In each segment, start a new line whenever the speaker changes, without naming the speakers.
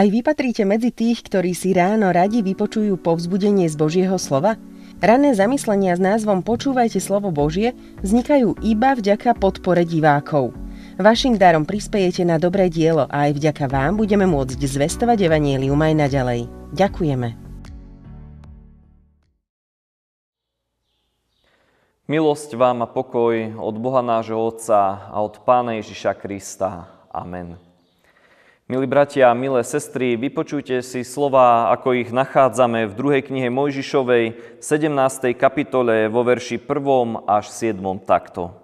Aj vy patríte medzi tých, ktorí si ráno radi vypočujú povzbudenie z Božieho slova? Rané zamyslenia s názvom Počúvajte slovo Božie vznikajú iba vďaka podpore divákov. Vašim darom prispejete na dobré dielo a aj vďaka vám budeme môcť zvestovať Evangelium aj naďalej. Ďakujeme.
Milosť vám a pokoj od Boha nášho Otca a od Pána Ježiša Krista. Amen. Milí bratia milé sestry, vypočujte si slova, ako ich nachádzame v druhej knihe Mojžišovej, 17. kapitole, vo verši 1. až 7. takto.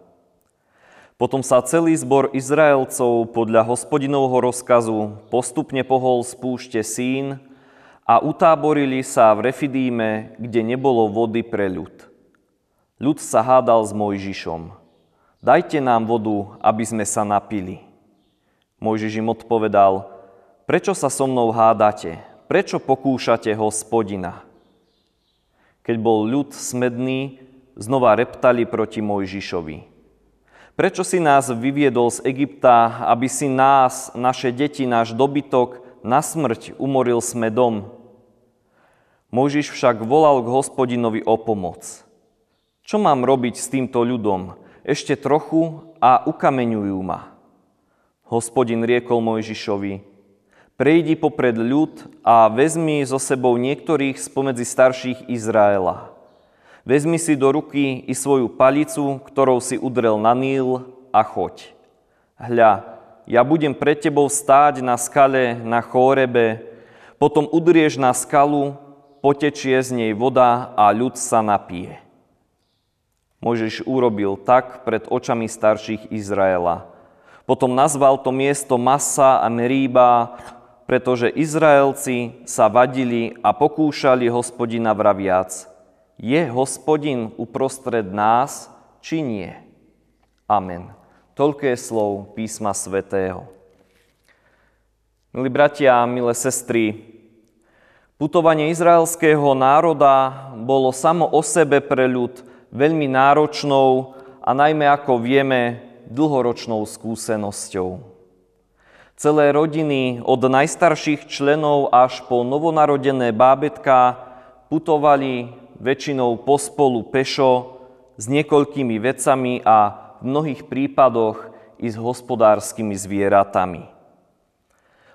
Potom sa celý zbor Izraelcov podľa hospodinovho rozkazu postupne pohol z púšte Sín a utáborili sa v Refidíme, kde nebolo vody pre ľud. Ľud sa hádal s Mojžišom. Dajte nám vodu, aby sme sa napili. Mojžiš im odpovedal, prečo sa so mnou hádate? Prečo pokúšate hospodina? Keď bol ľud smedný, znova reptali proti Mojžišovi. Prečo si nás vyviedol z Egypta, aby si nás, naše deti, náš dobytok na smrť umoril smedom? Mojžiš však volal k hospodinovi o pomoc. Čo mám robiť s týmto ľudom? Ešte trochu a ukameňujú ma. Hospodin riekol Mojžišovi, prejdi popred ľud a vezmi so sebou niektorých spomedzi starších Izraela. Vezmi si do ruky i svoju palicu, ktorou si udrel na Níl a choď. Hľa, ja budem pred tebou stáť na skale na Chórebe, potom udrieš na skalu, potečie z nej voda a ľud sa napije. Mojžiš urobil tak pred očami starších Izraela – potom nazval to miesto Masa a Meríba, pretože Izraelci sa vadili a pokúšali hospodina vraviac. Je hospodin uprostred nás, či nie? Amen. Toľko slov písma svätého. Milí bratia milé sestry, putovanie izraelského národa bolo samo o sebe pre ľud veľmi náročnou a najmä ako vieme dlhoročnou skúsenosťou. Celé rodiny od najstarších členov až po novonarodené bábetka putovali väčšinou pospolu pešo s niekoľkými vecami a v mnohých prípadoch i s hospodárskymi zvieratami.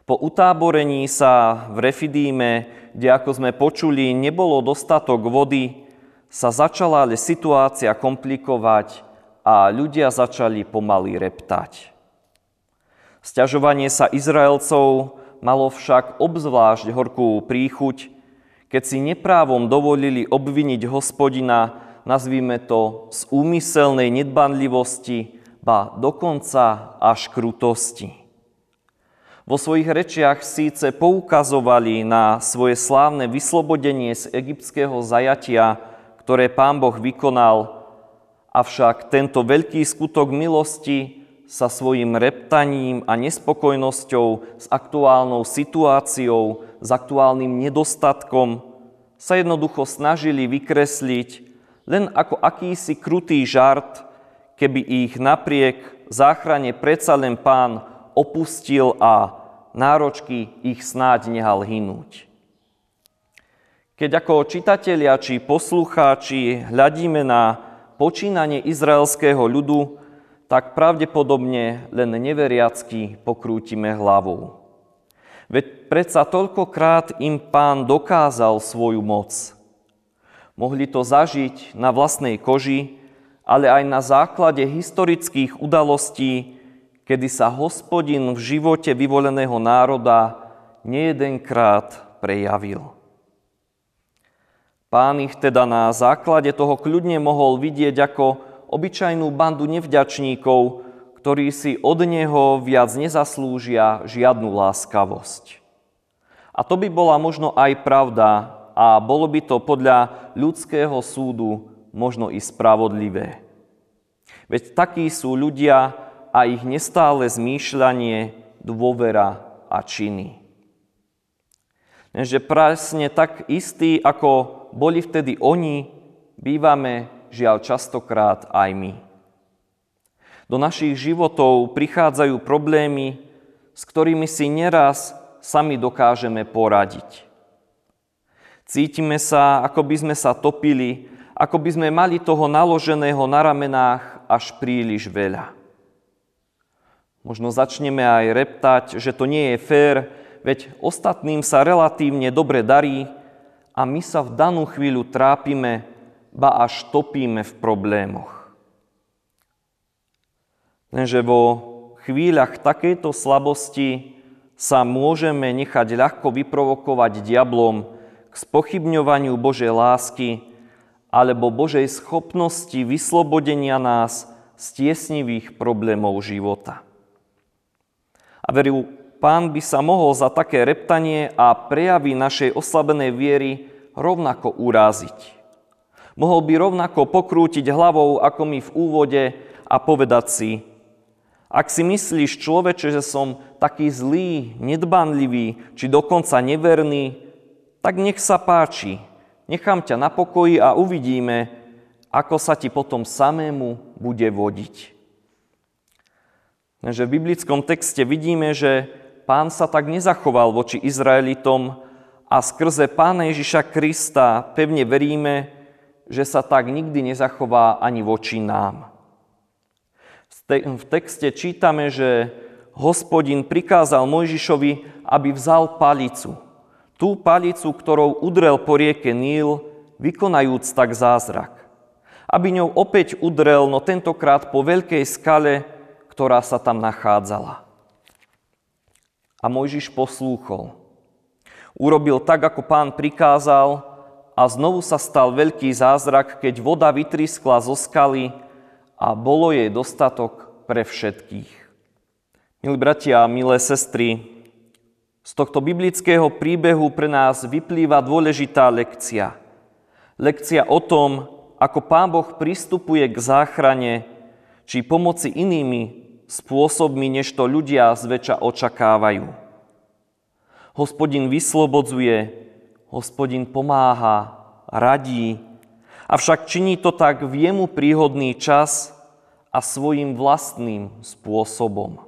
Po utáborení sa v Refidíme, kde ako sme počuli, nebolo dostatok vody, sa začala ale situácia komplikovať a ľudia začali pomaly reptať. Sťažovanie sa Izraelcov malo však obzvlášť horkú príchuť, keď si neprávom dovolili obviniť hospodina, nazvíme to, z úmyselnej nedbanlivosti, ba dokonca až krutosti. Vo svojich rečiach síce poukazovali na svoje slávne vyslobodenie z egyptského zajatia, ktoré pán Boh vykonal, Avšak tento veľký skutok milosti sa svojim reptaním a nespokojnosťou s aktuálnou situáciou, s aktuálnym nedostatkom sa jednoducho snažili vykresliť len ako akýsi krutý žart, keby ich napriek záchrane predsa len pán opustil a náročky ich snáď nehal hynúť. Keď ako čitatelia či poslucháči hľadíme na počínanie izraelského ľudu, tak pravdepodobne len neveriacky pokrútime hlavou. Veď predsa toľkokrát im pán dokázal svoju moc. Mohli to zažiť na vlastnej koži, ale aj na základe historických udalostí, kedy sa hospodin v živote vyvoleného národa nejedenkrát prejavil. Pán ich teda na základe toho kľudne mohol vidieť ako obyčajnú bandu nevďačníkov, ktorí si od Neho viac nezaslúžia žiadnu láskavosť. A to by bola možno aj pravda a bolo by to podľa ľudského súdu možno i spravodlivé. Veď takí sú ľudia a ich nestále zmýšľanie, dôvera a činy. Lenže presne tak istý, ako boli vtedy oni, bývame žiaľ častokrát aj my. Do našich životov prichádzajú problémy, s ktorými si neraz sami dokážeme poradiť. Cítime sa, ako by sme sa topili, ako by sme mali toho naloženého na ramenách až príliš veľa. Možno začneme aj reptať, že to nie je fér, veď ostatným sa relatívne dobre darí a my sa v danú chvíľu trápime, ba až topíme v problémoch. Lenže vo chvíľach takejto slabosti sa môžeme nechať ľahko vyprovokovať diablom, k spochybňovaniu Božej lásky alebo Božej schopnosti vyslobodenia nás z tiesnivých problémov života. A veru, pán by sa mohol za také reptanie a prejavy našej oslabenej viery rovnako uráziť. Mohol by rovnako pokrútiť hlavou, ako mi v úvode, a povedať si, ak si myslíš človeče, že som taký zlý, nedbanlivý, či dokonca neverný, tak nech sa páči, nechám ťa na pokoji a uvidíme, ako sa ti potom samému bude vodiť. Že v biblickom texte vidíme, že pán sa tak nezachoval voči Izraelitom a skrze pána Ježiša Krista pevne veríme, že sa tak nikdy nezachová ani voči nám. V texte čítame, že hospodin prikázal Mojžišovi, aby vzal palicu tú palicu, ktorou udrel po rieke Níl, vykonajúc tak zázrak. Aby ňou opäť udrel, no tentokrát po veľkej skale, ktorá sa tam nachádzala. A Mojžiš poslúchol. Urobil tak, ako pán prikázal a znovu sa stal veľký zázrak, keď voda vytriskla zo skaly a bolo jej dostatok pre všetkých. Milí bratia a milé sestry, z tohto biblického príbehu pre nás vyplýva dôležitá lekcia. Lekcia o tom, ako Pán Boh pristupuje k záchrane či pomoci inými spôsobmi, než to ľudia zväčša očakávajú. Hospodin vyslobodzuje, hospodin pomáha, radí, avšak činí to tak v jemu príhodný čas a svojim vlastným spôsobom.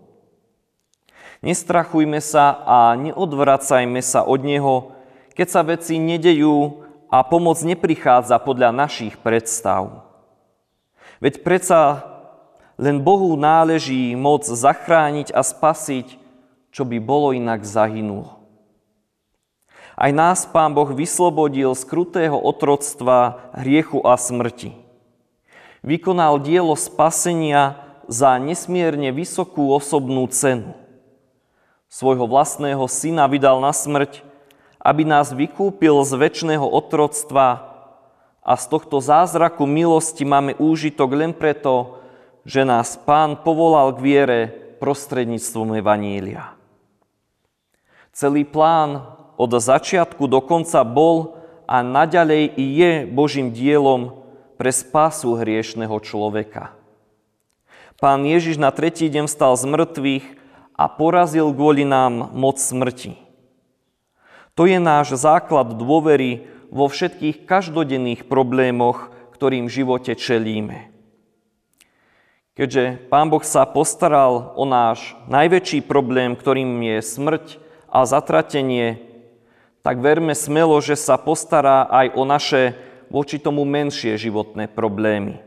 Nestrachujme sa a neodvracajme sa od Neho, keď sa veci nedejú a pomoc neprichádza podľa našich predstav. Veď predsa len Bohu náleží moc zachrániť a spasiť, čo by bolo inak zahynulo. Aj nás Pán Boh vyslobodil z krutého otroctva, hriechu a smrti. Vykonal dielo spasenia za nesmierne vysokú osobnú cenu svojho vlastného syna vydal na smrť, aby nás vykúpil z väčšného otroctva a z tohto zázraku milosti máme úžitok len preto, že nás Pán povolal k viere prostredníctvom Evanília. Celý plán od začiatku do konca bol a naďalej i je Božím dielom pre spásu hriešného človeka. Pán Ježiš na tretí deň stal z mŕtvych a porazil kvôli nám moc smrti. To je náš základ dôvery vo všetkých každodenných problémoch, ktorým v živote čelíme. Keďže Pán Boh sa postaral o náš najväčší problém, ktorým je smrť a zatratenie, tak verme smelo, že sa postará aj o naše voči tomu menšie životné problémy.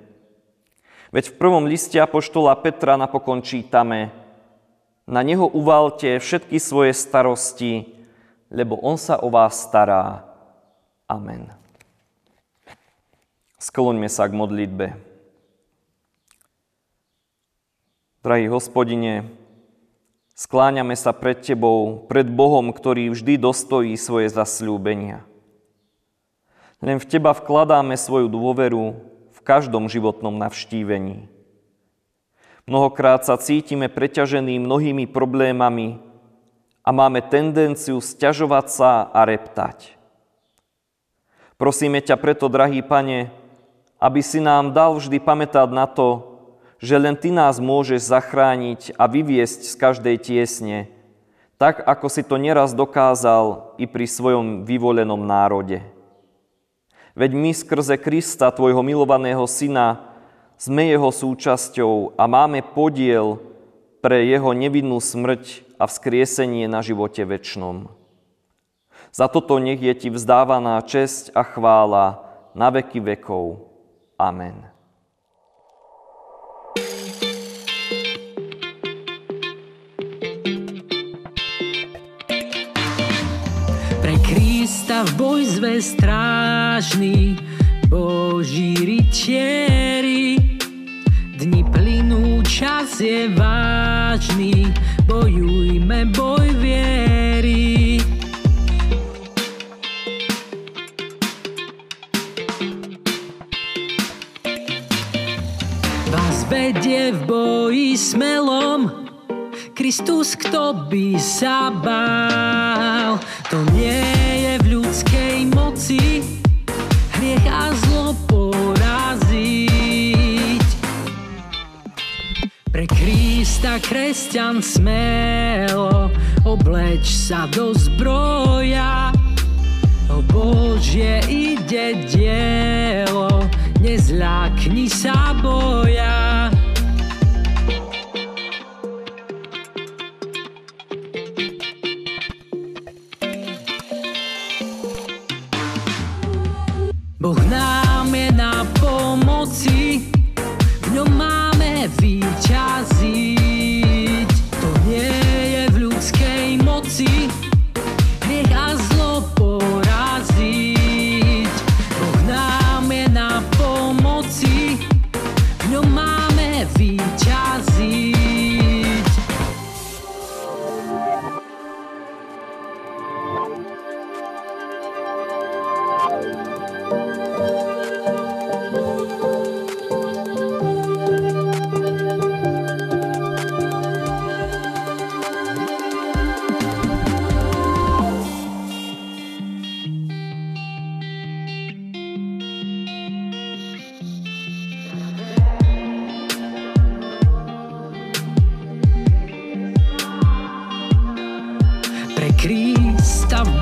Veď v prvom liste Apoštola Petra napokon čítame – na Neho uvalte všetky svoje starosti, lebo On sa o vás stará. Amen. Skloňme sa k modlitbe. Drahý hospodine, skláňame sa pred Tebou, pred Bohom, ktorý vždy dostojí svoje zasľúbenia. Len v Teba vkladáme svoju dôveru v každom životnom navštívení. Mnohokrát sa cítime preťažení mnohými problémami a máme tendenciu stiažovať sa a reptať. Prosíme ťa preto, drahý pane, aby si nám dal vždy pamätať na to, že len Ty nás môžeš zachrániť a vyviesť z každej tiesne, tak ako si to neraz dokázal i pri svojom vyvolenom národe. Veď my skrze Krista, Tvojho milovaného Syna, sme jeho súčasťou a máme podiel pre jeho nevinnú smrť a vzkriesenie na živote väčšnom. Za toto nech je ti vzdávaná česť a chvála na veky vekov. Amen.
Krista v boj zve strážny, Boží rytieri. Dni plynú, čas je vážny, bojujme boj viery. Vás vedie v boji smelom, Kristus, kto by sa bál, Krista kresťan smelo, obleč sa do zbroja, o Božie ide dielo, nezľakni sa boja. Boh nám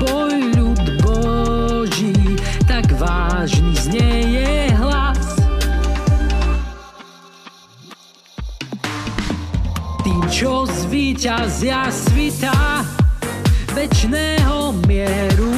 boj ľud Boží, tak vážny znieje hlas. Tým, čo zvíťazia svita, večného mieru